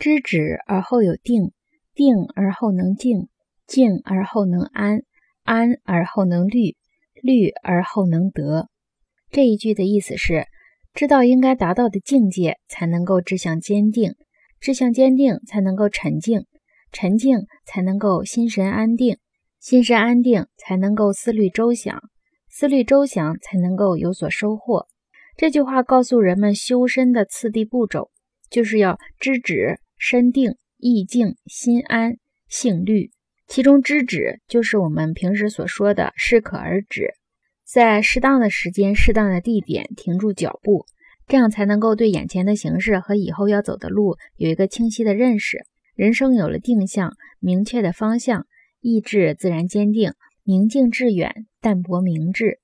知止而后有定，定而后能静，静而后能安，安而后能虑，虑而后能得。这一句的意思是：知道应该达到的境界，才能够志向坚定；志向坚定，才能够沉静；沉静，才能够心神安定；心神安定，才能够思虑周详；思虑周详，才能够有所收获。这句话告诉人们修身的次第步骤，就是要知止、身定、意静、心安、性虑。其中，知止就是我们平时所说的适可而止。在适当的时间、适当的地点停住脚步，这样才能够对眼前的形势和以后要走的路有一个清晰的认识。人生有了定向、明确的方向，意志自然坚定，宁静致远，淡泊明志。